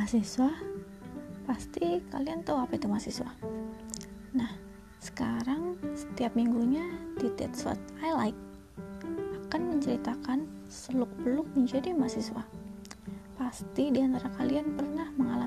mahasiswa, pasti kalian tahu apa itu mahasiswa. Nah, sekarang setiap minggunya di That's What I Like akan menceritakan seluk-beluk menjadi mahasiswa. Pasti di antara kalian pernah mengalami.